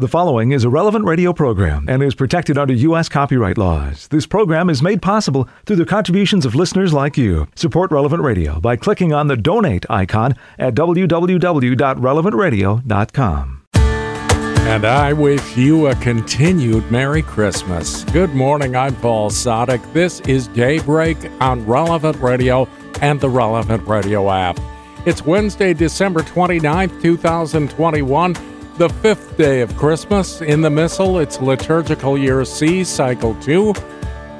The following is a relevant radio program and is protected under U.S. copyright laws. This program is made possible through the contributions of listeners like you. Support Relevant Radio by clicking on the donate icon at www.relevantradio.com. And I wish you a continued Merry Christmas. Good morning, I'm Paul Sadek. This is Daybreak on Relevant Radio and the Relevant Radio app. It's Wednesday, December 29th, 2021 the fifth day of Christmas. In the Missal, it's liturgical year C, cycle 2.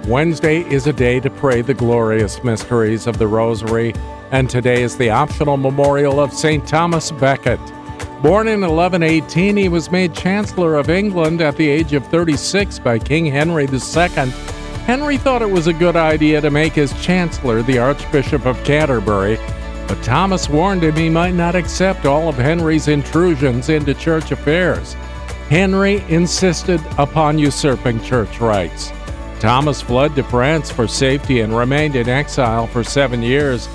Wednesday is a day to pray the glorious mysteries of the Rosary, and today is the optional memorial of St. Thomas Becket. Born in 1118, he was made Chancellor of England at the age of 36 by King Henry II. Henry thought it was a good idea to make his Chancellor the Archbishop of Canterbury but Thomas warned him he might not accept all of Henry's intrusions into church affairs. Henry insisted upon usurping church rights. Thomas fled to France for safety and remained in exile for seven years.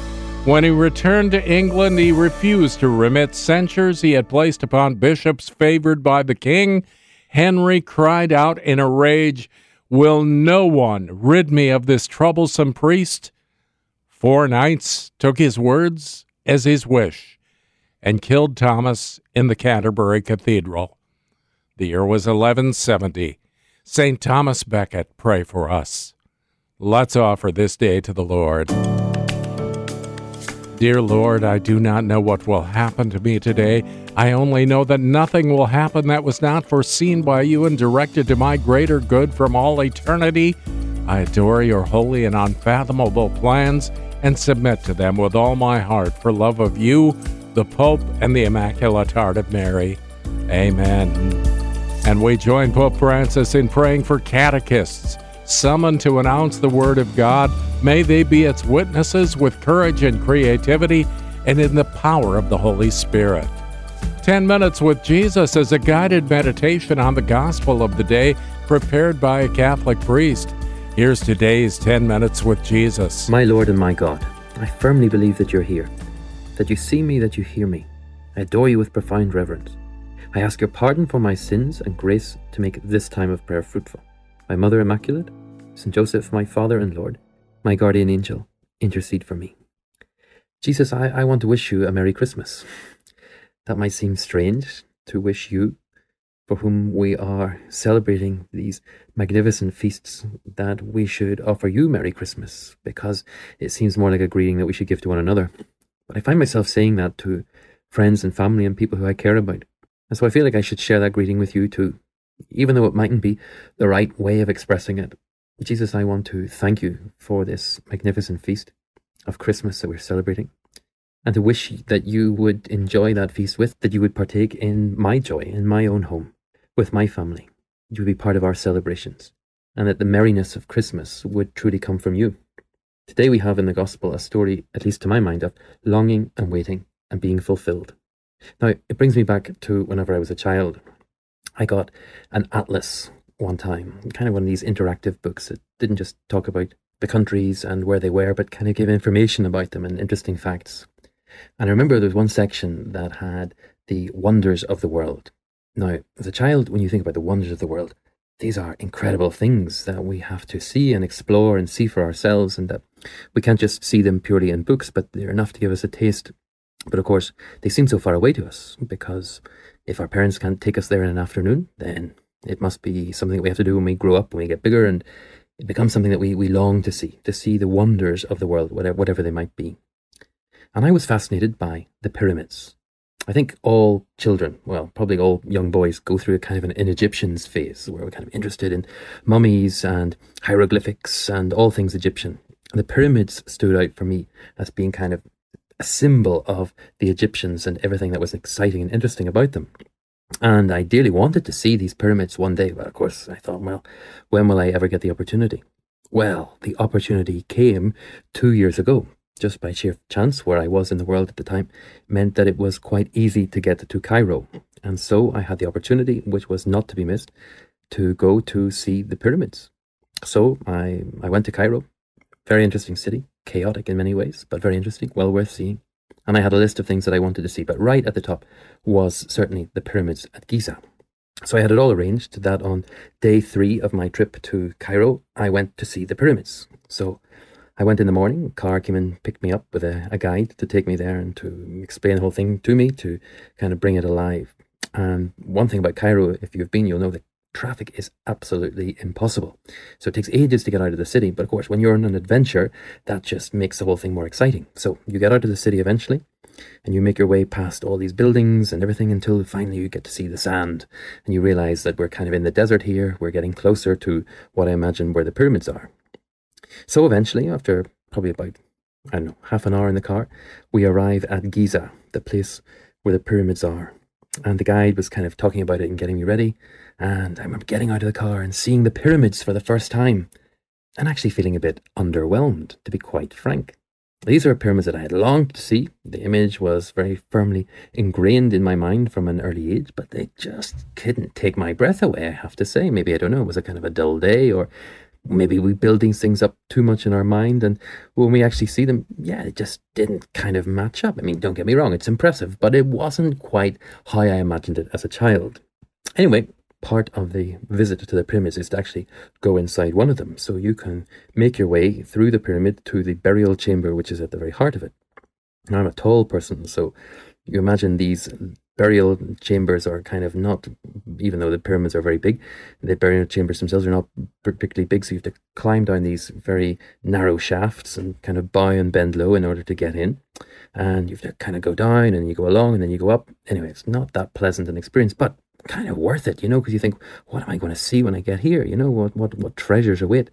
When he returned to England, he refused to remit censures he had placed upon bishops favored by the king. Henry cried out in a rage, Will no one rid me of this troublesome priest? Four knights took his words as his wish and killed Thomas in the Canterbury Cathedral. The year was 1170. St. Thomas Becket, pray for us. Let's offer this day to the Lord. Dear Lord, I do not know what will happen to me today. I only know that nothing will happen that was not foreseen by you and directed to my greater good from all eternity. I adore your holy and unfathomable plans and submit to them with all my heart for love of you, the Pope, and the Immaculate Heart of Mary. Amen. And we join Pope Francis in praying for catechists summoned to announce the Word of God. May they be its witnesses with courage and creativity and in the power of the Holy Spirit. 10 Minutes with Jesus is a guided meditation on the gospel of the day prepared by a Catholic priest. Here's today's 10 Minutes with Jesus. My Lord and my God, I firmly believe that you're here, that you see me, that you hear me. I adore you with profound reverence. I ask your pardon for my sins and grace to make this time of prayer fruitful. My Mother Immaculate, St. Joseph, my Father and Lord, my guardian angel, intercede for me. Jesus, I, I want to wish you a Merry Christmas. That might seem strange to wish you for whom we are celebrating these magnificent feasts, that we should offer you Merry Christmas, because it seems more like a greeting that we should give to one another. But I find myself saying that to friends and family and people who I care about. And so I feel like I should share that greeting with you too, even though it mightn't be the right way of expressing it. Jesus, I want to thank you for this magnificent feast of Christmas that we're celebrating and to wish that you would enjoy that feast with, that you would partake in my joy in my own home, with my family. You would be part of our celebrations, and that the merriness of Christmas would truly come from you. Today we have in the Gospel a story, at least to my mind, of longing and waiting and being fulfilled. Now, it brings me back to whenever I was a child. I got an atlas one time, kind of one of these interactive books that didn't just talk about the countries and where they were, but kind of give information about them and interesting facts. And I remember there was one section that had the wonders of the world. Now, as a child, when you think about the wonders of the world, these are incredible things that we have to see and explore and see for ourselves, and that we can't just see them purely in books, but they're enough to give us a taste. But of course, they seem so far away to us because if our parents can't take us there in an afternoon, then it must be something that we have to do when we grow up, when we get bigger, and it becomes something that we, we long to see, to see the wonders of the world, whatever, whatever they might be. And I was fascinated by the pyramids. I think all children, well, probably all young boys, go through a kind of an in Egyptians phase where we're kind of interested in mummies and hieroglyphics and all things Egyptian. And the pyramids stood out for me as being kind of a symbol of the Egyptians and everything that was exciting and interesting about them. And I dearly wanted to see these pyramids one day, but of course I thought, well, when will I ever get the opportunity? Well, the opportunity came two years ago just by sheer chance, where I was in the world at the time, meant that it was quite easy to get to Cairo. And so I had the opportunity, which was not to be missed, to go to see the pyramids. So I, I went to Cairo, very interesting city, chaotic in many ways, but very interesting, well worth seeing. And I had a list of things that I wanted to see, but right at the top was certainly the pyramids at Giza. So I had it all arranged that on day three of my trip to Cairo, I went to see the pyramids. So I went in the morning, car came and picked me up with a, a guide to take me there and to explain the whole thing to me, to kind of bring it alive. And one thing about Cairo, if you've been, you'll know that traffic is absolutely impossible. So it takes ages to get out of the city. But of course, when you're on an adventure, that just makes the whole thing more exciting. So you get out of the city eventually and you make your way past all these buildings and everything until finally you get to see the sand and you realize that we're kind of in the desert here. We're getting closer to what I imagine where the pyramids are. So eventually, after probably about, I don't know, half an hour in the car, we arrive at Giza, the place where the pyramids are. And the guide was kind of talking about it and getting me ready. And I remember getting out of the car and seeing the pyramids for the first time and actually feeling a bit underwhelmed, to be quite frank. These are pyramids that I had longed to see. The image was very firmly ingrained in my mind from an early age, but they just couldn't take my breath away, I have to say. Maybe, I don't know, it was a kind of a dull day, or maybe we build these things up too much in our mind and when we actually see them yeah it just didn't kind of match up. I mean don't get me wrong it's impressive but it wasn't quite how i imagined it as a child. Anyway part of the visit to the pyramids is to actually go inside one of them so you can make your way through the pyramid to the burial chamber which is at the very heart of it i'm a tall person so you imagine these burial chambers are kind of not, even though the pyramids are very big, the burial chambers themselves are not particularly big. So you have to climb down these very narrow shafts and kind of bow and bend low in order to get in. And you have to kind of go down and you go along and then you go up. Anyway, it's not that pleasant an experience, but kind of worth it, you know, because you think, what am I going to see when I get here? You know, what, what, what treasures await?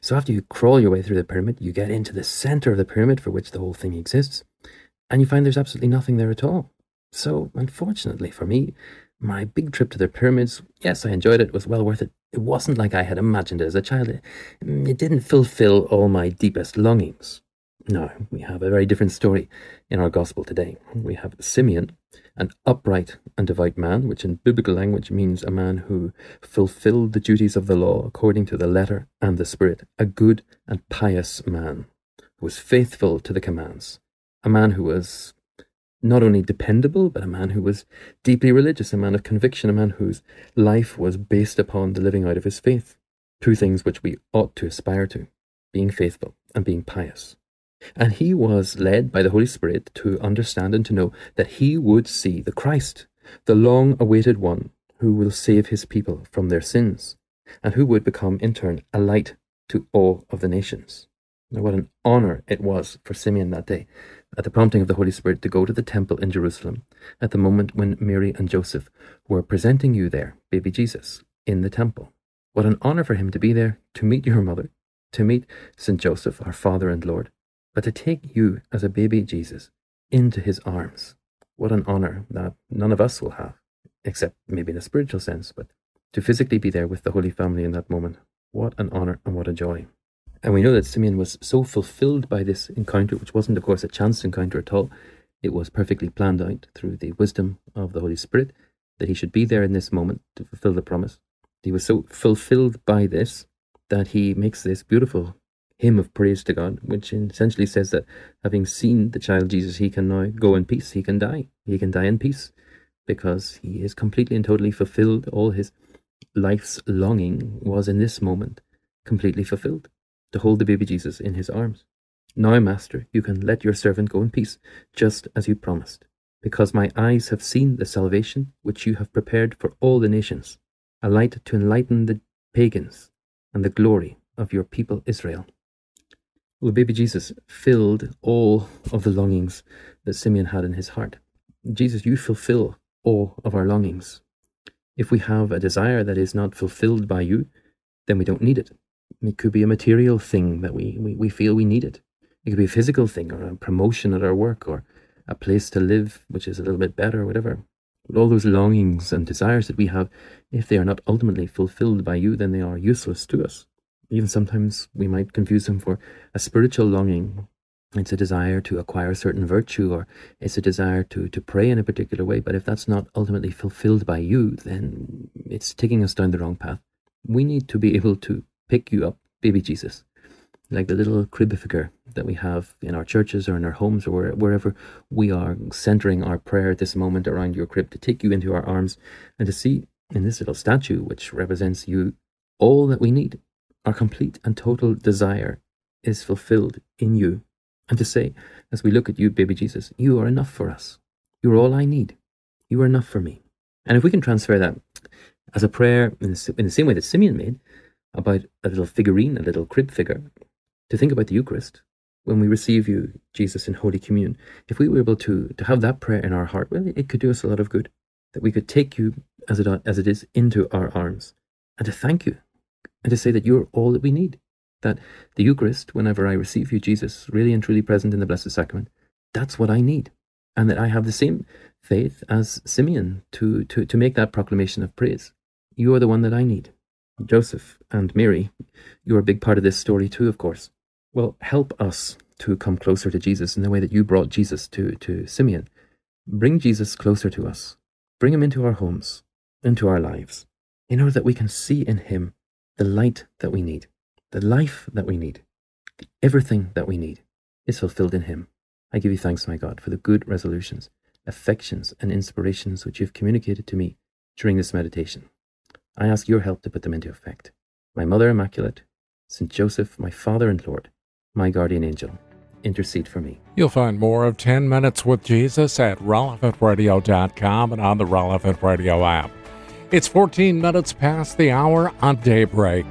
So after you crawl your way through the pyramid, you get into the center of the pyramid for which the whole thing exists, and you find there's absolutely nothing there at all. So, unfortunately for me, my big trip to the pyramids, yes, I enjoyed it, it was well worth it. It wasn't like I had imagined it as a child. It, mm, it didn't fulfill all my deepest longings. No, we have a very different story in our gospel today. We have Simeon, an upright and devout man, which in biblical language means a man who fulfilled the duties of the law according to the letter and the spirit, a good and pious man who was faithful to the commands, a man who was not only dependable, but a man who was deeply religious, a man of conviction, a man whose life was based upon the living out of his faith. Two things which we ought to aspire to being faithful and being pious. And he was led by the Holy Spirit to understand and to know that he would see the Christ, the long awaited one who will save his people from their sins, and who would become in turn a light to all of the nations. Now, what an honor it was for Simeon that day at the prompting of the Holy Spirit to go to the temple in Jerusalem at the moment when Mary and Joseph were presenting you there, baby Jesus, in the temple. What an honor for him to be there, to meet your mother, to meet St. Joseph, our Father and Lord, but to take you as a baby Jesus into his arms. What an honor that none of us will have, except maybe in a spiritual sense, but to physically be there with the Holy Family in that moment. What an honor and what a joy. And we know that Simeon was so fulfilled by this encounter, which wasn't, of course, a chance encounter at all. It was perfectly planned out through the wisdom of the Holy Spirit that he should be there in this moment to fulfill the promise. He was so fulfilled by this that he makes this beautiful hymn of praise to God, which essentially says that having seen the child Jesus, he can now go in peace. He can die. He can die in peace because he is completely and totally fulfilled. All his life's longing was in this moment completely fulfilled to hold the baby Jesus in his arms. Now, Master, you can let your servant go in peace, just as you promised, because my eyes have seen the salvation which you have prepared for all the nations, a light to enlighten the pagans and the glory of your people Israel. Well, baby Jesus filled all of the longings that Simeon had in his heart. Jesus, you fulfill all of our longings. If we have a desire that is not fulfilled by you, then we don't need it. It could be a material thing that we, we, we feel we need it. It could be a physical thing or a promotion at our work or a place to live, which is a little bit better whatever. But all those longings and desires that we have, if they are not ultimately fulfilled by you, then they are useless to us. Even sometimes we might confuse them for a spiritual longing. It's a desire to acquire a certain virtue or it's a desire to, to pray in a particular way. But if that's not ultimately fulfilled by you, then it's taking us down the wrong path. We need to be able to pick you up, baby Jesus, like the little crib figure that we have in our churches or in our homes or wherever we are centering our prayer at this moment around your crib to take you into our arms and to see in this little statue, which represents you, all that we need, our complete and total desire is fulfilled in you. And to say, as we look at you, baby Jesus, you are enough for us. You are all I need. You are enough for me. And if we can transfer that as a prayer in the, in the same way that Simeon made about a little figurine, a little crib figure, to think about the Eucharist, when we receive you, Jesus, in Holy Communion, if we were able to, to have that prayer in our heart, well, it could do us a lot of good. That we could take you as it, as it is into our arms and to thank you and to say that you're all that we need. That the Eucharist, whenever I receive you, Jesus, really and truly present in the Blessed Sacrament, that's what I need. And that I have the same faith as Simeon to, to, to make that proclamation of praise. You are the one that I need. Joseph and Mary, you're a big part of this story too, of course. Well, help us to come closer to Jesus in the way that you brought Jesus to, to Simeon. Bring Jesus closer to us. Bring him into our homes, into our lives, in order that we can see in him the light that we need, the life that we need, the everything that we need is fulfilled in him. I give you thanks, my God, for the good resolutions, affections, and inspirations which you have communicated to me during this meditation. I ask your help to put them into effect. My Mother Immaculate, St. Joseph, my Father and Lord, my guardian angel, intercede for me. You'll find more of 10 Minutes with Jesus at relevantradio.com and on the Relevant Radio app. It's 14 minutes past the hour on daybreak.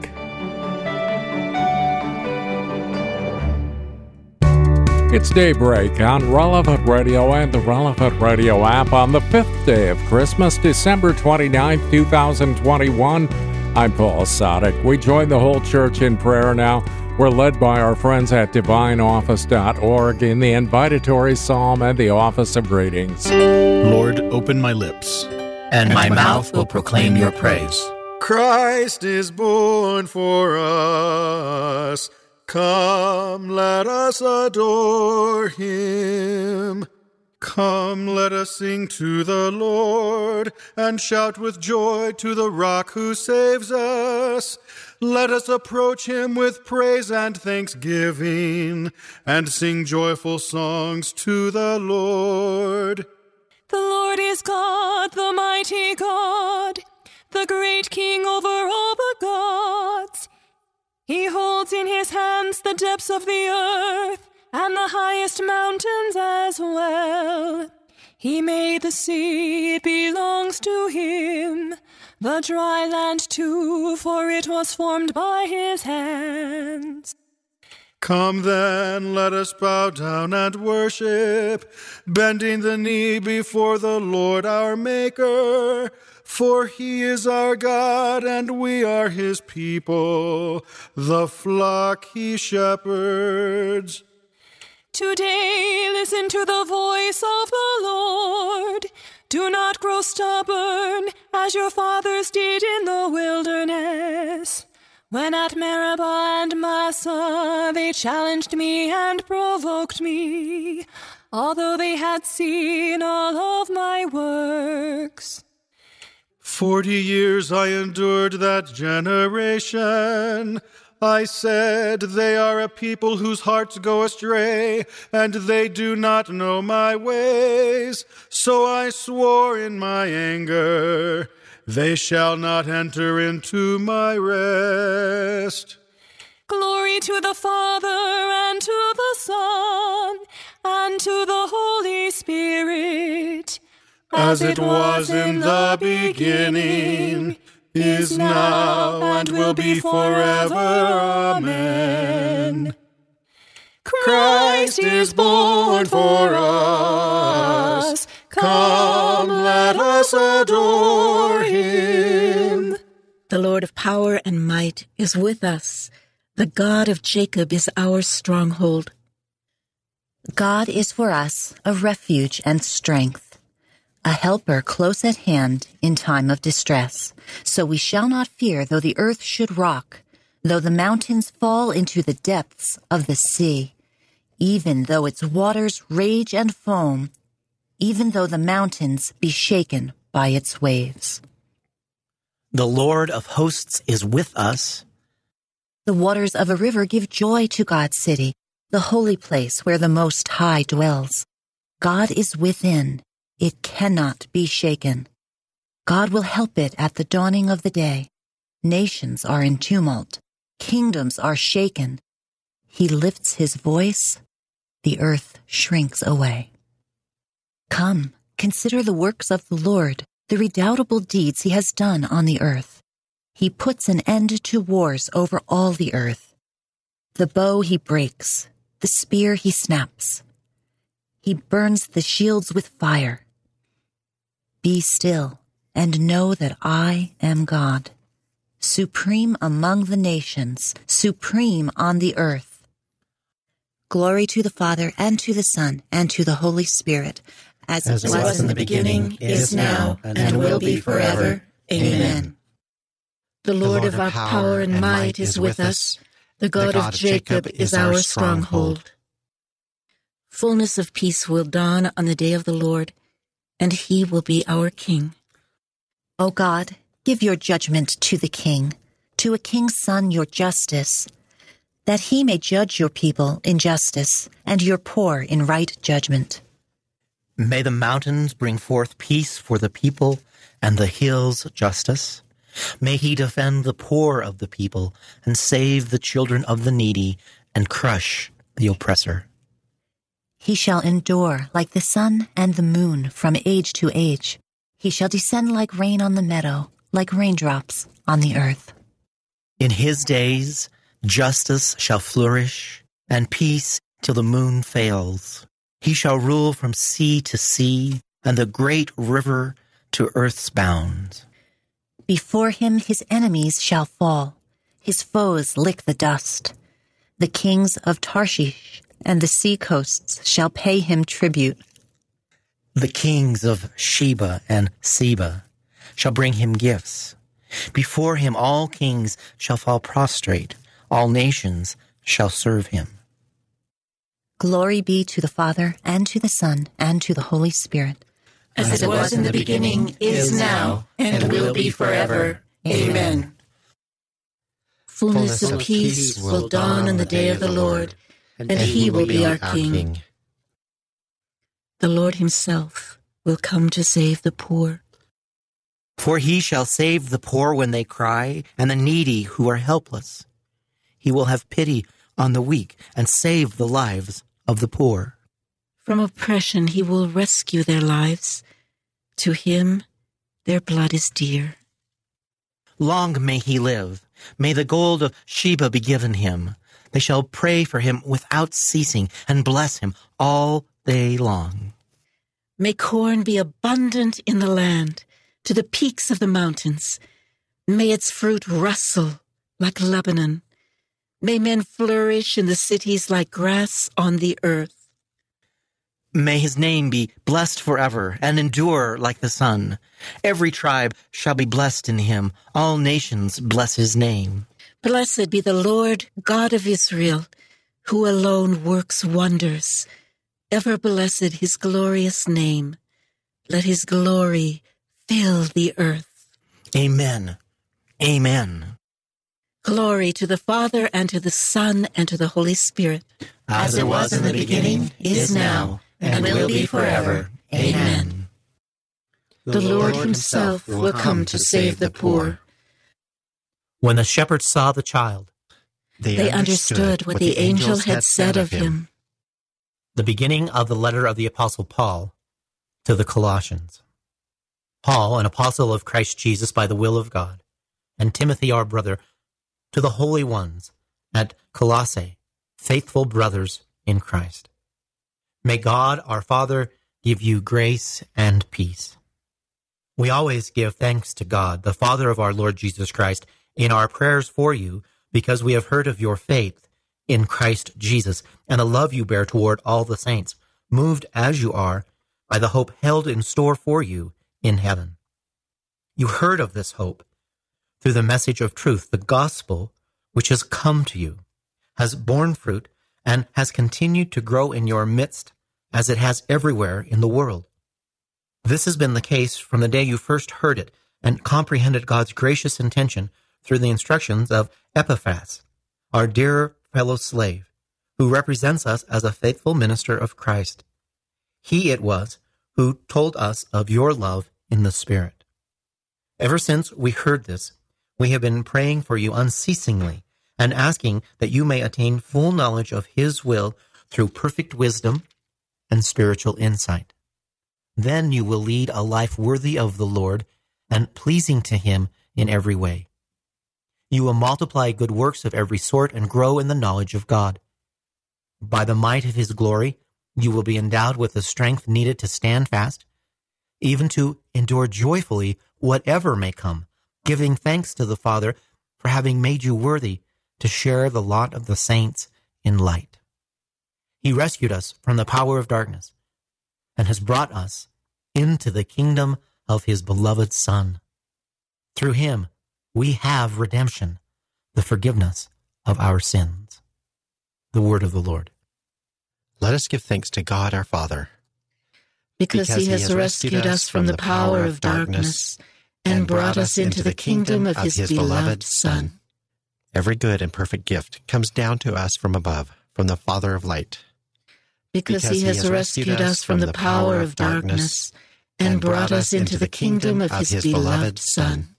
It's daybreak on Relevant Radio and the Relevant Radio app on the fifth day of Christmas, December 29th, 2021. I'm Paul Sadek. We join the whole church in prayer now. We're led by our friends at divineoffice.org in the invitatory psalm and the office of readings. Lord, open my lips, and my mouth will proclaim your praise. Christ is born for us. Come, let us adore him. Come, let us sing to the Lord and shout with joy to the rock who saves us. Let us approach him with praise and thanksgiving and sing joyful songs to the Lord. The Lord is God, the mighty God, the great King over all the gods. He holds in his hands the depths of the earth and the highest mountains as well. He made the sea, it belongs to him. The dry land too, for it was formed by his hands. Come then, let us bow down and worship, bending the knee before the Lord our Maker. For he is our God, and we are his people, the flock he shepherds. Today listen to the voice of the Lord. Do not grow stubborn, as your fathers did in the wilderness. When at Meribah and Massah they challenged me and provoked me, although they had seen all of my works. Forty years I endured that generation. I said, They are a people whose hearts go astray, and they do not know my ways. So I swore in my anger, They shall not enter into my rest. Glory to the Father, and to the Son, and to the Holy Spirit as it was in the beginning, is now, and will be forever. Amen. Christ is born for us. Come, let us adore him. The Lord of power and might is with us. The God of Jacob is our stronghold. God is for us a refuge and strength a helper close at hand in time of distress. So we shall not fear though the earth should rock, though the mountains fall into the depths of the sea, even though its waters rage and foam, even though the mountains be shaken by its waves. The Lord of hosts is with us. The waters of a river give joy to God's city, the holy place where the Most High dwells. God is within it cannot be shaken. God will help it at the dawning of the day. Nations are in tumult. Kingdoms are shaken. He lifts his voice. The earth shrinks away. Come, consider the works of the Lord, the redoubtable deeds he has done on the earth. He puts an end to wars over all the earth. The bow he breaks, the spear he snaps. He burns the shields with fire. Be still and know that I am God, supreme among the nations, supreme on the earth. Glory to the Father, and to the Son, and to the Holy Spirit, as, As it it was in the beginning, is now, and will be forever. Amen. The Lord of our power and might is with us. The God of Jacob is our stronghold. Fullness of peace will dawn on the day of the Lord, and he will be our king. O God, give your judgment to the king, to a king's son your justice, that he may judge your people in justice and your poor in right judgment. May the mountains bring forth peace for the people and the hills justice. May he defend the poor of the people and save the children of the needy and crush the oppressor. He shall endure like the sun and the moon from age to age. He shall descend like rain on the meadow, like raindrops on the earth. In his days, justice shall flourish and peace till the moon fails. He shall rule from sea to sea and the great river to earth's bounds. Before him his enemies shall fall, his foes lick the dust. The kings of Tarshish and the sea coasts shall pay him tribute. The kings of Sheba and Seba shall bring him gifts. Before him all kings shall fall prostrate, all nations shall serve him. Glory be to the Father, and to the Son, and to the Holy Spirit. As it was in the beginning, is now, and will be forever. Amen. Fullness of peace will dawn on the day of the Lord, and he will be our king. The Lord himself will come to save the poor. For he shall save the poor when they cry, and the needy who are helpless. He will have pity on the weak and save the lives of the poor. From oppression he will rescue their lives. To him their blood is dear. Long may he live. May the gold of Sheba be given him. They shall pray for him without ceasing and bless him all day long. May corn be abundant in the land, to the peaks of the mountains. May its fruit rustle like Lebanon. May men flourish in the cities like grass on the earth. May his name be blessed forever and endure like the sun. Every tribe shall be blessed in him. All nations bless his name. Blessed be the Lord God of Israel, who alone works wonders. Ever blessed his glorious name. Let his glory fill the earth. Amen. Amen. Glory to the Father, and to the Son, and to the Holy Spirit. As it was in the beginning, is now, and will be forever. Amen. The Lord himself will come to save the poor. When the shepherds saw the child, They understood what the angel had said of him. the beginning of the letter of the Apostle Paul to the Colossians. Paul, an apostle of Christ Jesus by the will of God, and Timothy, our brother, to the holy ones at Colossae, faithful brothers in Christ. May God, our Father, give you grace and peace. We always give thanks to God, the Father of our Lord Jesus Christ, in our prayers for you, because we have heard of your faith in Christ Jesus and the love you bear toward all the saints, moved as you are by the hope held in store for you in heaven. You heard of this hope through the message of truth, the gospel which has come to you, has borne fruit, and has continued to grow in your midst as it has everywhere in the world. This has been the case from the day you first heard it and comprehended God's gracious intention through the instructions of Epaphras, our dear fellow slave, who represents us as a faithful minister of Christ. He it was who told us of your love in the Spirit. Ever since we heard this, we have been praying for you unceasingly and asking that you may attain full knowledge of His will through perfect wisdom and spiritual insight. Then you will lead a life worthy of the Lord and pleasing to Him in every way. You will multiply good works of every sort and grow in the knowledge of God. By the might of His glory, you will be endowed with the strength needed to stand fast, even to endure joyfully whatever may come, giving thanks to the Father for having made you worthy to share the lot of the saints in light. He rescued us from the power of darkness and has brought us into the kingdom of his beloved Son. Through him, we have redemption, the forgiveness of our sins. The word of the Lord. Let us give thanks to God our Father. Because, he has rescued us from the power of darkness and brought us into the kingdom of his beloved Son. Every good and perfect gift comes down to us from above, from the Father of light. Because, he has rescued us from the power of darkness and brought us into the kingdom of his beloved Son.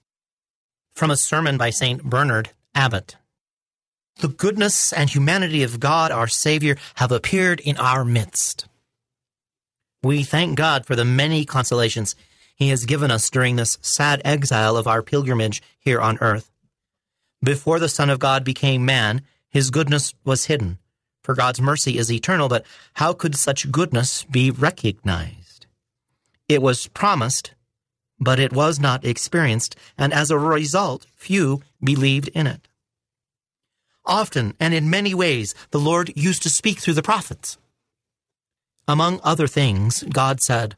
From a sermon by St. Bernard Abbot. The goodness and humanity of God our Savior have appeared in our midst. We thank God for the many consolations He has given us during this sad exile of our pilgrimage here on earth. Before the Son of God became man, His goodness was hidden, for God's mercy is eternal, but how could such goodness be recognized? It was promised, but it was not experienced, and as a result, few believed in it. Often and in many ways, the Lord used to speak through the prophets. Among other things, God said,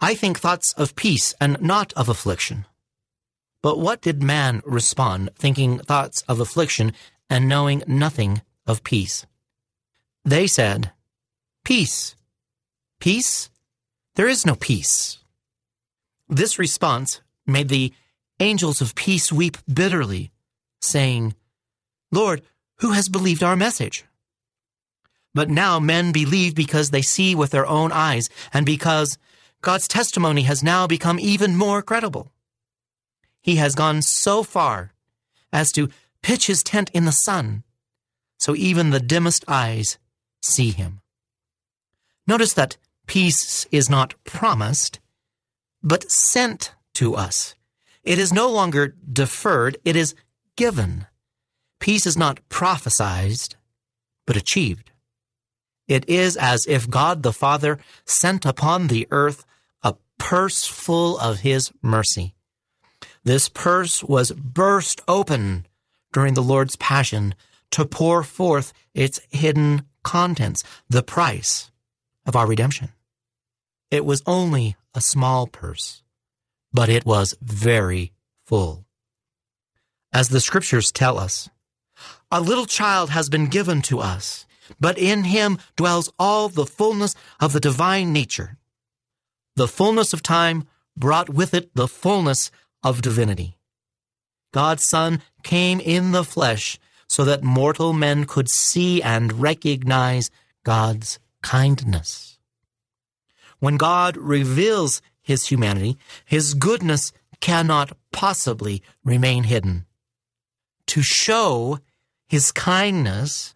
I think thoughts of peace and not of affliction. But what did man respond, thinking thoughts of affliction and knowing nothing of peace? They said, Peace. Peace? There is no peace. This response made the angels of peace weep bitterly, saying, Lord, who has believed our message? But now men believe because they see with their own eyes and because God's testimony has now become even more credible. He has gone so far as to pitch his tent in the sun, so even the dimmest eyes see him. Notice that peace is not promised, but sent to us. It is no longer deferred, it is given. Peace is not prophesied, but achieved. It is as if God the Father sent upon the earth purse full of his mercy. This purse was burst open during the Lord's Passion to pour forth its hidden contents, the price of our redemption. It was only a small purse, but it was very full. As the scriptures tell us, a little child has been given to us, but in him dwells all the fullness of the divine nature. The fullness of time brought with it the fullness of divinity. God's Son came in the flesh so that mortal men could see and recognize God's kindness. When God reveals his humanity, his goodness cannot possibly remain hidden. To show his kindness,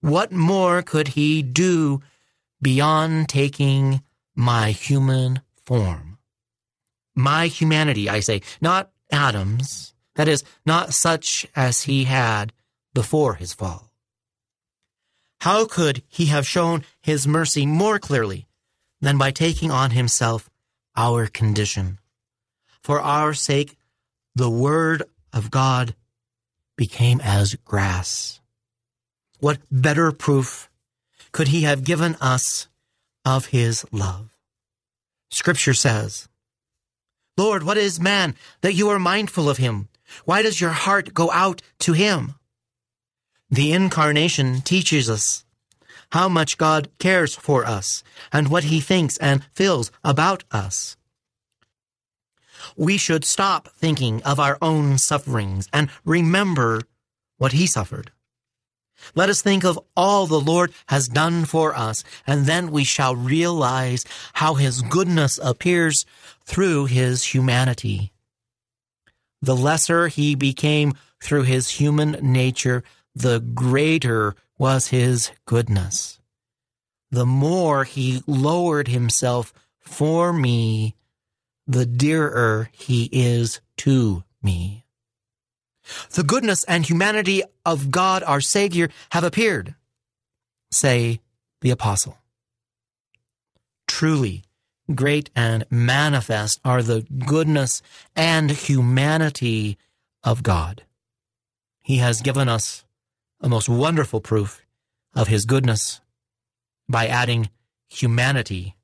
what more could he do beyond taking my human form? My humanity, I say, not Adam's, that is, not such as he had before his fall. How could he have shown his mercy more clearly than by taking on himself our condition? For our sake, the Word of God became as grass. What better proof could he have given us of his love? Scripture says, Lord, what is man that you are mindful of him? Why does your heart go out to him? The incarnation teaches us how much God cares for us and what he thinks and feels about us. We should stop thinking of our own sufferings and remember what he suffered. Let us think of all the Lord has done for us, and then we shall realize how his goodness appears through his humanity. The lesser he became through his human nature, the greater was his goodness. The more he lowered himself for me, the dearer he is to me. The goodness and humanity of God our Savior have appeared, say the apostle. Truly, great and manifest are the goodness and humanity of God. He has given us a most wonderful proof of his goodness by adding humanity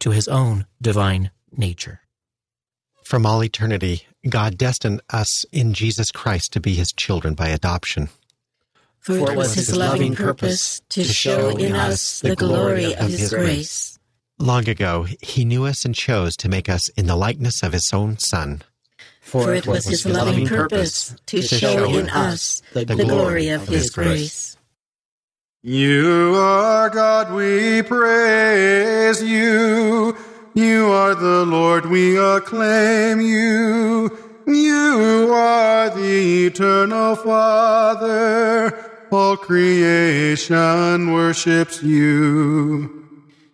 to his own divine nature. From all eternity, God destined us in Jesus Christ to be his children by adoption. For it was his loving purpose to show in us the glory of his grace. Long ago, he knew us and chose to make us in the likeness of his own Son. For it was his loving purpose to show in us the glory of his grace. You are God, we praise you. You are the Lord, we acclaim you. You are the eternal Father. All creation worships you.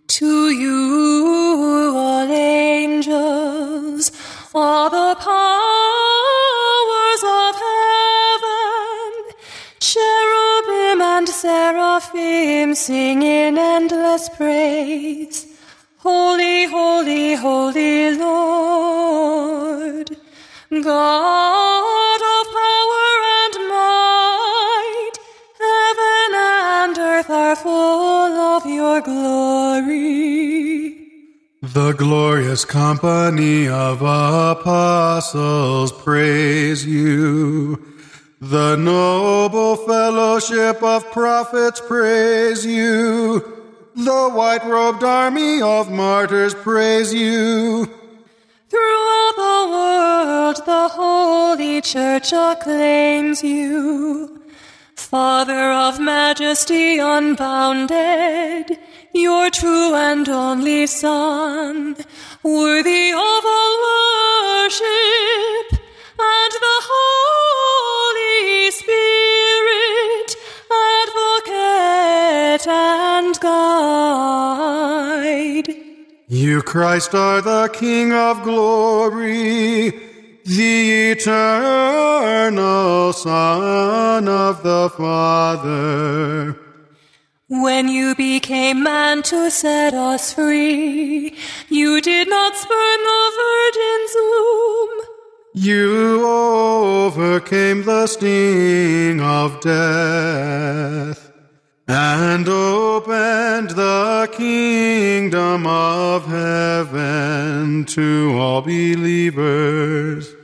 To you, all angels, all the powers of heaven, cherubim and seraphim sing in endless praise. Holy, holy, holy Lord, God of power and might, heaven and earth are full of your glory. The glorious company of apostles praise you. The noble fellowship of prophets praise you. The white robed army of martyrs praise you. Throughout the world, the Holy Church acclaims you. Father of majesty unbounded, your true and only Son, worthy of all worship, and the Holy Spirit, advocate and guide. You, Christ, are the King of glory, the eternal Son of the Father. When you became man to set us free, you did not spurn the virgin's womb. You overcame the sting of death and opened the kingdom of heaven to all believers.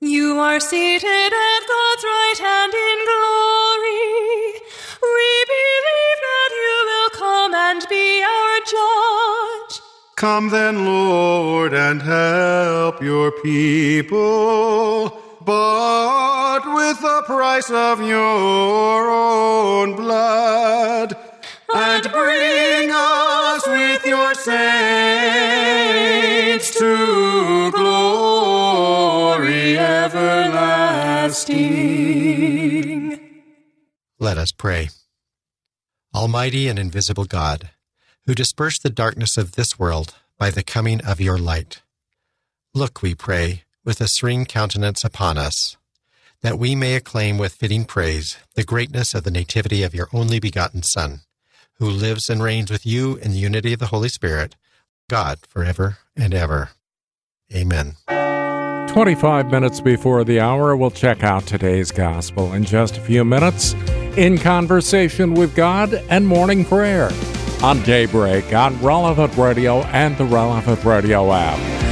You are seated at God's right hand in glory. We believe that you will come and be our judge. Come then, Lord, and help your people, bought with the price of your own blood, and bring us with your saints to glory everlasting. Let us pray. Almighty and invisible God, who dispersed the darkness of this world by the coming of your light, look, we pray, with a serene countenance upon us, that we may acclaim with fitting praise the greatness of the nativity of your only begotten Son, who lives and reigns with you in the unity of the Holy Spirit, God, forever and ever. Amen. 25 minutes before the hour, we'll check out today's gospel in just a few minutes in conversation with God and morning prayer on Daybreak on Relevant Radio and the Relevant Radio app.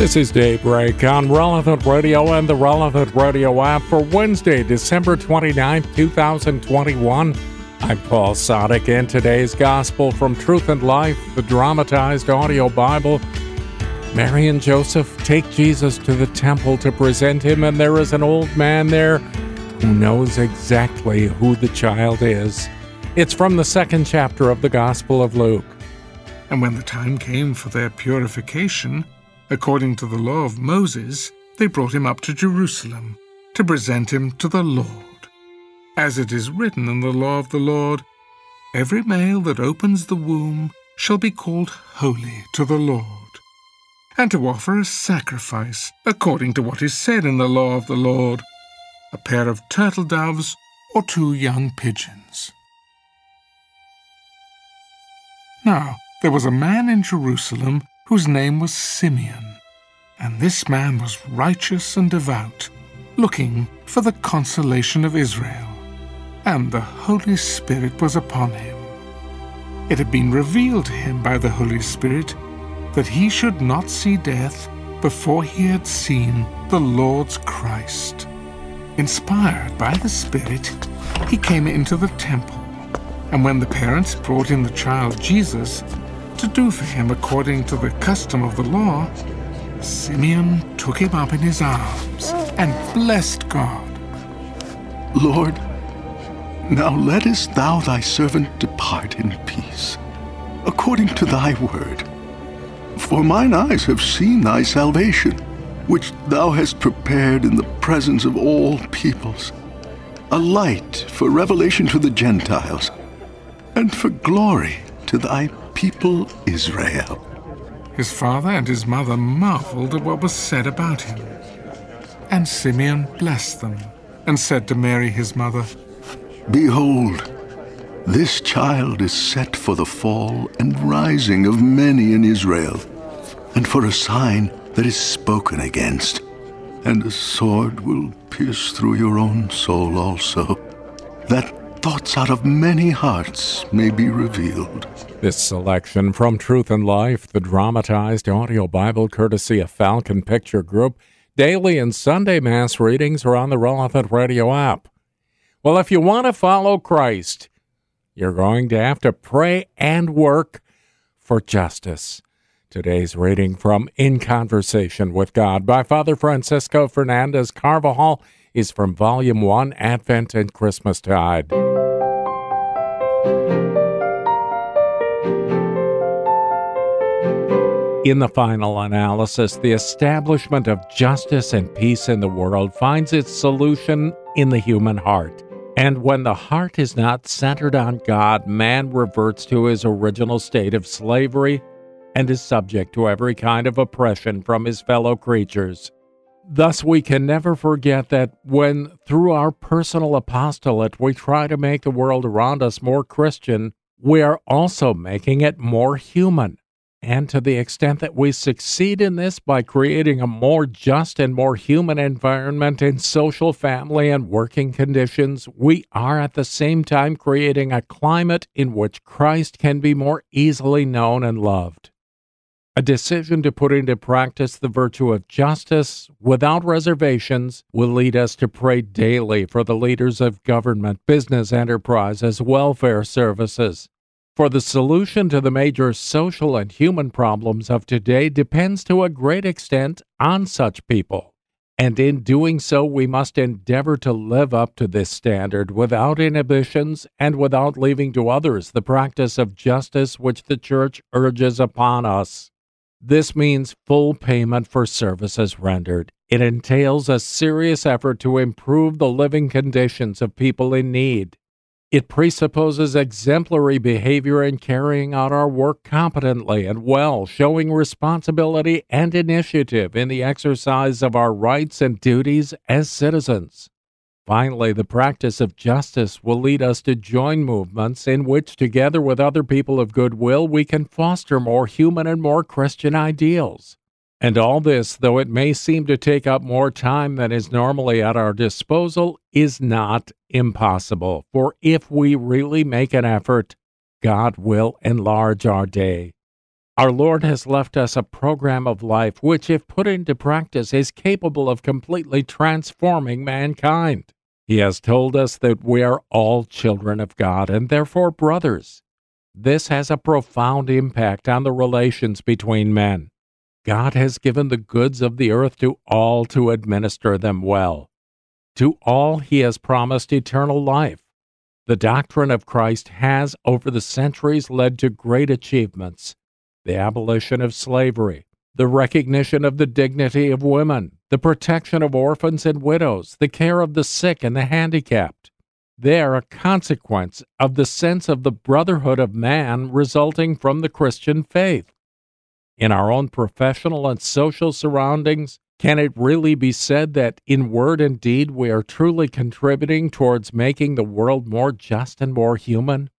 This is Daybreak on Relevant Radio and the Relevant Radio app for Wednesday, December 29th, 2021. I'm Paul Sadek, and today's Gospel from Truth and Life, the dramatized audio Bible. Mary and Joseph take Jesus to the temple to present him, and there is an old man there who knows exactly who the child is. It's from the second chapter of the Gospel of Luke. And when the time came for their purification, according to the law of Moses, they brought him up to Jerusalem to present him to the Lord. As it is written in the law of the Lord, Every male that opens the womb shall be called holy to the Lord, and to offer a sacrifice according to what is said in the law of the Lord, a pair of turtle doves or two young pigeons. Now, there was a man in Jerusalem whose name was Simeon, and this man was righteous and devout, looking for the consolation of Israel and the Holy Spirit was upon him. It had been revealed to him by the Holy Spirit that he should not see death before he had seen the Lord's Christ. Inspired by the Spirit, he came into the temple, and when the parents brought in the child Jesus to do for him according to the custom of the law, Simeon took him up in his arms and blessed God. Lord, now lettest thou thy servant depart in peace, according to thy word. For mine eyes have seen thy salvation, which thou hast prepared in the presence of all peoples, a light for revelation to the Gentiles, and for glory to thy people Israel. His father and his mother marveled at what was said about him. And Simeon blessed them, and said to Mary his mother, Behold, this child is set for the fall and rising of many in Israel, and for a sign that is spoken against. And a sword will pierce through your own soul also, that thoughts out of many hearts may be revealed. This selection from Truth and Life, the dramatized audio Bible courtesy of Falcon Picture Group, daily and Sunday Mass readings are on the relevant radio app. Well, if you want to follow Christ, you're going to have to pray and work for justice. Today's reading from In Conversation with God by Father Francisco Fernandez Carvajal is from Volume 1 Advent and Christmastide. In the final analysis, the establishment of justice and peace in the world finds its solution in the human heart. And when the heart is not centered on God, man reverts to his original state of slavery and is subject to every kind of oppression from his fellow creatures. Thus, we can never forget that when, through our personal apostolate, we try to make the world around us more Christian, we are also making it more human. And to the extent that we succeed in this by creating a more just and more human environment in social, family, and working conditions, we are at the same time creating a climate in which Christ can be more easily known and loved. A decision to put into practice the virtue of justice without reservations will lead us to pray daily for the leaders of government, business enterprises, welfare services, for the solution to the major social and human problems of today depends to a great extent on such people. And in doing so, we must endeavor to live up to this standard without inhibitions and without leaving to others the practice of justice which the Church urges upon us. This means full payment for services rendered. It entails a serious effort to improve the living conditions of people in need. It presupposes exemplary behavior in carrying out our work competently and well, showing responsibility and initiative in the exercise of our rights and duties as citizens. Finally, the practice of justice will lead us to join movements in which, together with other people of goodwill, we can foster more human and more Christian ideals. And all this, though it may seem to take up more time than is normally at our disposal, is not impossible. For if we really make an effort, God will enlarge our day. Our Lord has left us a program of life which, if put into practice, is capable of completely transforming mankind. He has told us that we are all children of God and therefore brothers. This has a profound impact on the relations between men. God has given the goods of the earth to all to administer them well. To all he has promised eternal life. The doctrine of Christ has, over the centuries, led to great achievements. the abolition of slavery, the recognition of the dignity of women, the protection of orphans and widows, the care of the sick and the handicapped. They are a consequence of the sense of the brotherhood of man resulting from the Christian faith. In our own professional and social surroundings, can it really be said that in word and deed we are truly contributing towards making the world more just and more human?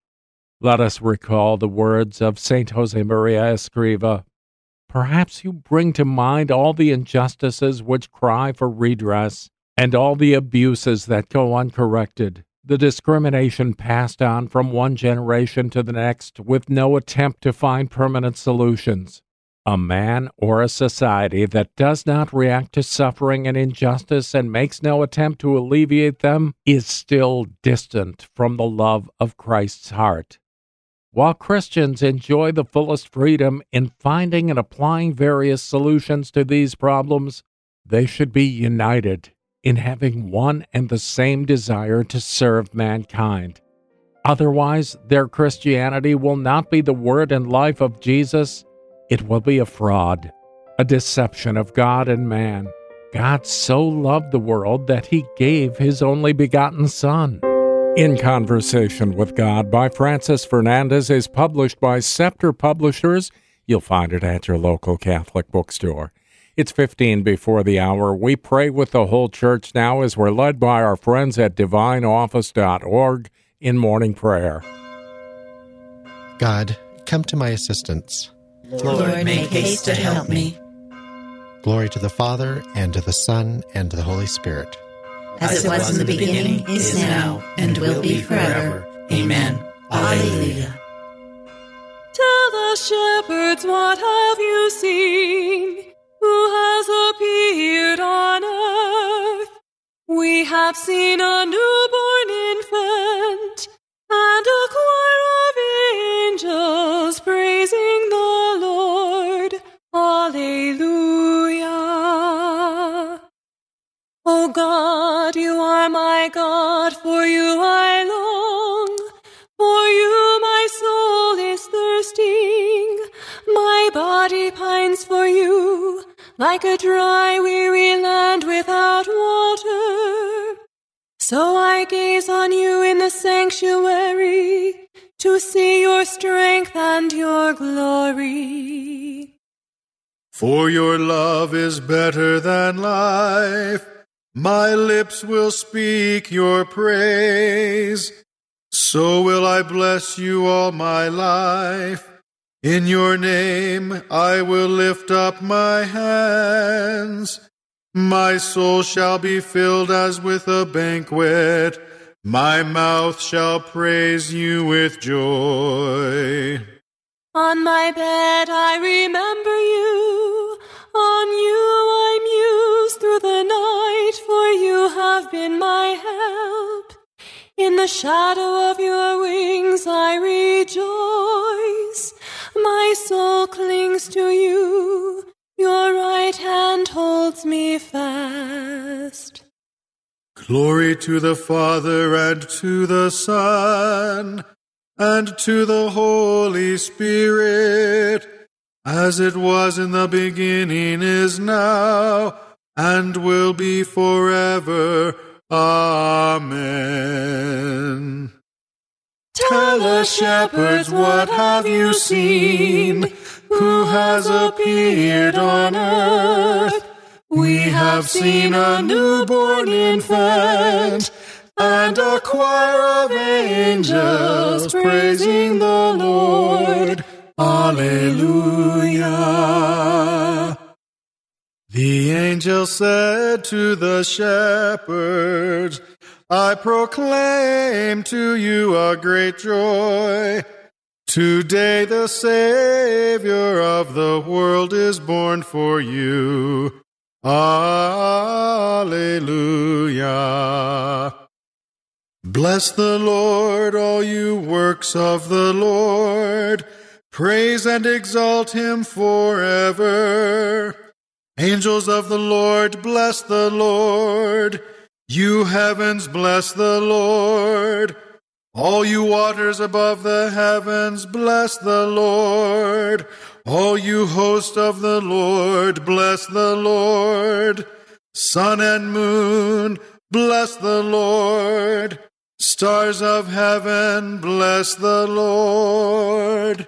Let us recall the words of St. Josemaria Escriva. Perhaps you bring to mind all the injustices which cry for redress, and all the abuses that go uncorrected, the discrimination passed on from one generation to the next with no attempt to find permanent solutions. A man or a society that does not react to suffering and injustice and makes no attempt to alleviate them is still distant from the love of Christ's heart. While Christians enjoy the fullest freedom in finding and applying various solutions to these problems, they should be united in having one and the same desire to serve mankind. Otherwise, their Christianity will not be the word and life of Jesus it will be a fraud, a deception of God and man. God so loved the world that he gave his only begotten Son. In Conversation with God by Francis Fernandez is published by Scepter Publishers. You'll find it at your local Catholic bookstore. It's 15 before the hour. We pray with the whole church now as we're led by our friends at divineoffice.org in morning prayer. God, come to my assistance. Lord, make haste to help me. Glory to the Father, and to the Son, and to the Holy Spirit. As it was in the beginning, is now, and will be forever. Amen. Alleluia. Tell the shepherds what have you seen? Who has appeared on earth? We have seen a newborn you I long. For you my soul is thirsting, my body pines for you, like a dry, weary land without water. So I gaze on you in the sanctuary to see your strength and your glory. For your love is better than life. My lips will speak your praise. So will I bless you all my life. In your name I will lift up my hands. My soul shall be filled as with a banquet. My mouth shall praise you with joy. On my bed I remember you. On you I muse through the night, for you have been my help. In the shadow of your wings I rejoice. My soul clings to you. Your right hand holds me fast. Glory to the Father and to the Son and to the Holy Spirit, as it was in the beginning, is now, and will be forever. Amen. Tell the shepherds what have you seen? Who has appeared on earth? We have seen a newborn infant and a choir of angels praising the Lord. Alleluia. The angel said to the shepherds, I proclaim to you a great joy. Today the Savior of the world is born for you. Alleluia. Bless the Lord, all you works of the Lord. Praise and exalt him forever. Angels of the Lord, bless the Lord. You heavens, bless the Lord. All you waters above the heavens, bless the Lord. All you host of the Lord, bless the Lord. Sun and moon, bless the Lord. Stars of heaven, bless the Lord.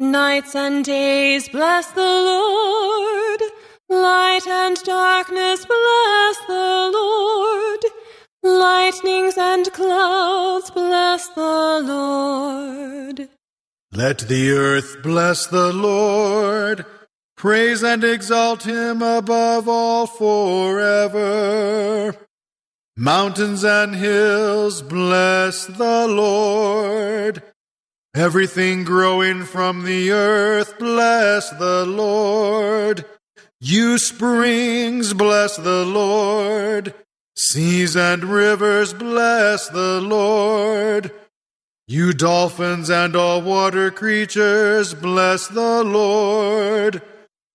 Nights and days, bless the Lord. Light and darkness, bless the Lord. Lightnings and clouds, bless the Lord. Let the earth bless the Lord. Praise and exalt him above all forever. Mountains and hills, bless the Lord. Everything growing from the earth, bless the Lord. You springs, bless the Lord. Seas and rivers, bless the Lord. You dolphins and all water creatures, bless the Lord.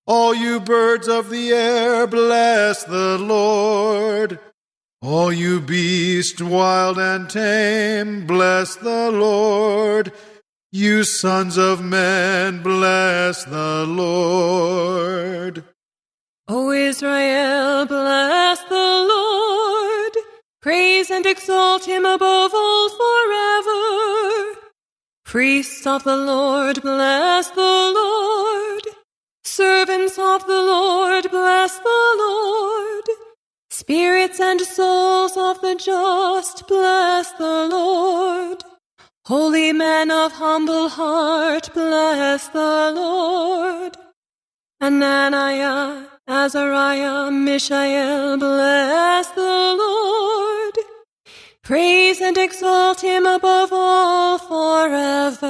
All you birds of the air, bless the Lord. All you beasts, wild and tame, bless the Lord. You sons of men, bless the Lord. O Israel, bless the Lord. Praise and exalt him above all forever. Priests of the Lord, bless the Lord. Servants of the Lord, bless the Lord. Spirits and souls of the just, bless the Lord. Holy men of humble heart, bless the Lord. Ananiah, Azariah, Mishael, bless the Lord. Praise and exalt him above all forever.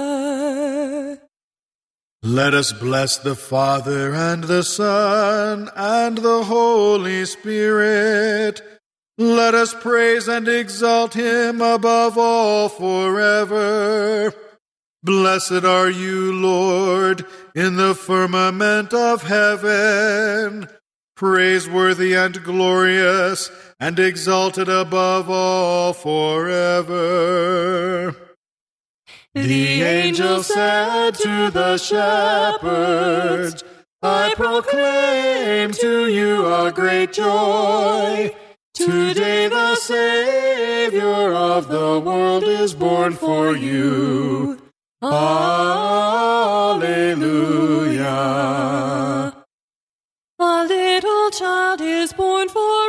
Let us bless the Father and the Son and the Holy Spirit. Let us praise and exalt him above all forever. Blessed are you, Lord, in the firmament of heaven, praiseworthy and glorious, and exalted above all forever. The angel said to the shepherds, I proclaim to you a great joy. Today the Savior of the world is born for you. Alleluia. A little child is born for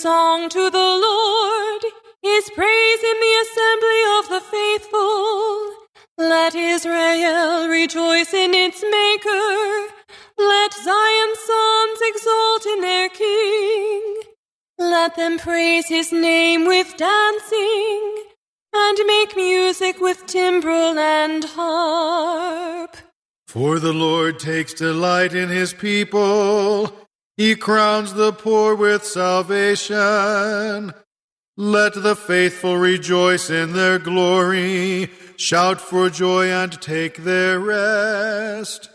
song to the Lord, His praise in the assembly of the faithful. Let Israel rejoice in its Maker. Let Zion's sons exult in their King. Let them praise his name with dancing, and make music with timbrel and harp. For the Lord takes delight in his people. He crowns the poor with salvation. Let the faithful rejoice in their glory, shout for joy and take their rest.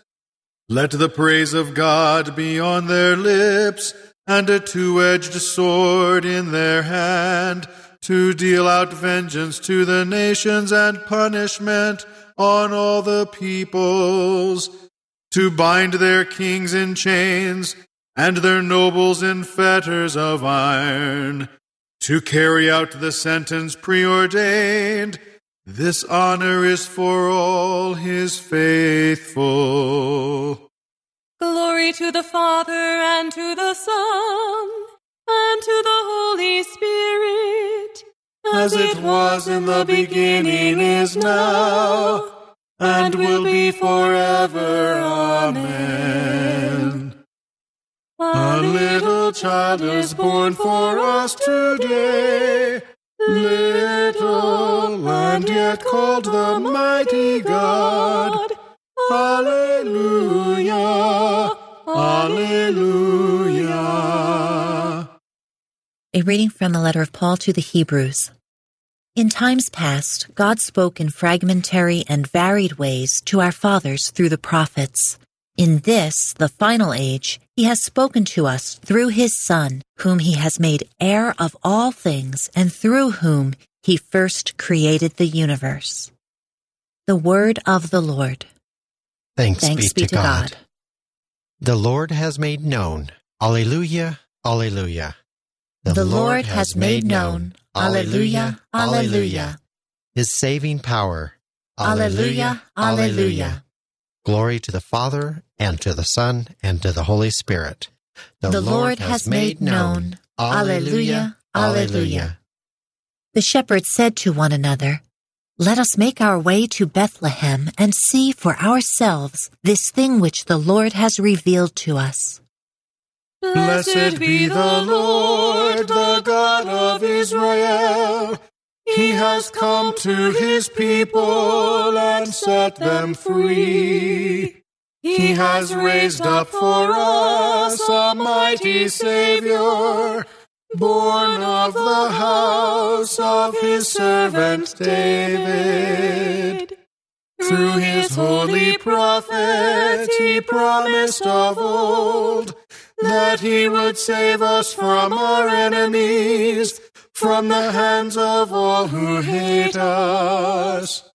Let the praise of God be on their lips, and a two edged sword in their hand, to deal out vengeance to the nations and punishment on all the peoples, to bind their kings in chains, and their nobles in fetters of iron, to carry out the sentence preordained. This honor is for all his faithful. Glory to the Father and to the Son and to the Holy Spirit, As it was in the beginning is now, and will be forever. Amen. A little child is born for us today, little and yet called the mighty God. Alleluia, Alleluia. A reading from the letter of Paul to the Hebrews. In times past, God spoke in fragmentary and varied ways to our fathers through the prophets. In this, the final age, he has spoken to us through his Son, whom he has made heir of all things and through whom he first created the universe. The word of the Lord. Thanks, Thanks be, to God. The Lord has made known. Alleluia, Alleluia. The, Lord has made known. Alleluia, Alleluia. His saving power. Alleluia, Alleluia. Glory to the Father, and to the Son, and to the Holy Spirit. The, Lord has made known. Alleluia, Alleluia. The shepherds said to one another, Let us make our way to Bethlehem and see for ourselves this thing which the Lord has revealed to us. Blessed be the Lord, the God of Israel. He has come to his people and set them free. He has raised up for us a mighty Savior, born of the house of his servant David. Through his holy prophet he promised of old that he would save us from our enemies, from the hands of all who hate us.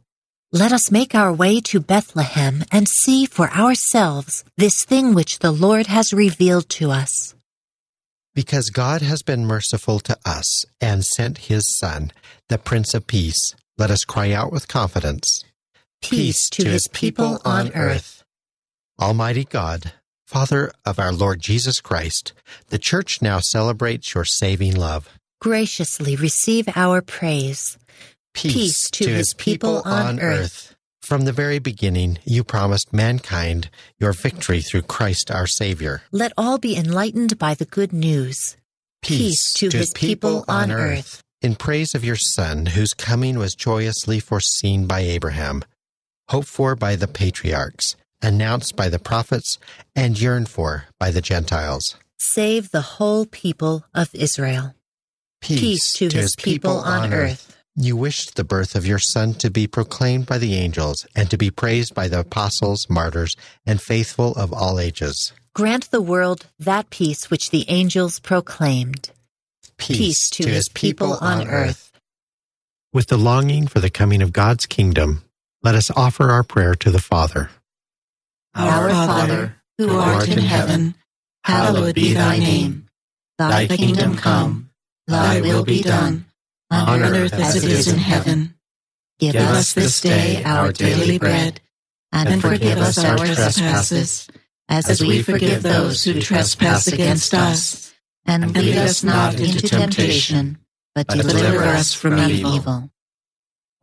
Let us make our way to Bethlehem and see for ourselves this thing which the Lord has revealed to us. Because God has been merciful to us and sent his Son, the Prince of Peace, let us cry out with confidence Peace, to, his people on earth. Almighty God, Father of our Lord Jesus Christ, the Church now celebrates your saving love. Graciously receive our praise. Peace, to, his people on earth. From the very beginning, you promised mankind your victory through Christ our Savior. Let all be enlightened by the good news. Peace to his people on earth. In praise of your Son, whose coming was joyously foreseen by Abraham, hoped for by the patriarchs, announced by the prophets, and yearned for by the Gentiles. Save the whole people of Israel. Peace, to, his people, on earth. You wished the birth of your Son to be proclaimed by the angels and to be praised by the apostles, martyrs, and faithful of all ages. Grant the world that peace which the angels proclaimed. Peace, to, his people on earth. With the longing for the coming of God's kingdom, let us offer our prayer to the Father. Our Father, who art in heaven, hallowed be thy name. Thy kingdom come, thy will be done, on earth as it is in heaven. Give us this day our daily bread, and forgive us our trespasses, as, as we forgive those who trespass against us. And lead us not into temptation, but deliver us from evil.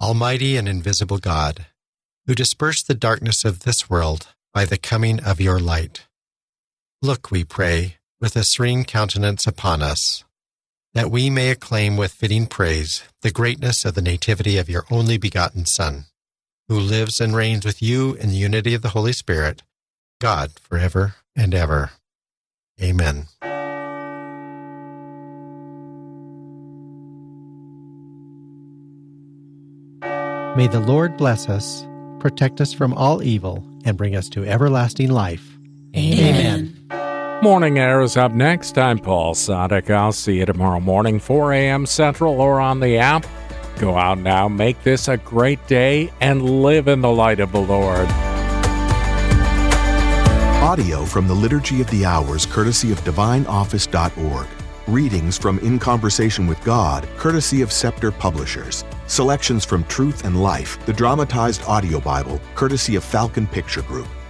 Almighty and invisible God, who disperse the darkness of this world by the coming of your light. Look, we pray, with a serene countenance upon us, that we may acclaim with fitting praise the greatness of the nativity of your only begotten Son, who lives and reigns with you in the unity of the Holy Spirit, God, forever and ever. Amen. May the Lord bless us, protect us from all evil, and bring us to everlasting life. Amen. Morning Air is up next. I'm Paul Sadek. I'll see you tomorrow morning, 4 a.m. Central or on the app. Go out now, make this a great day, and live in the light of the Lord. Audio from the Liturgy of the Hours, courtesy of DivineOffice.org. Readings from In Conversation with God, courtesy of Scepter Publishers. Selections from Truth and Life, the dramatized audio Bible, courtesy of Falcon Picture Group.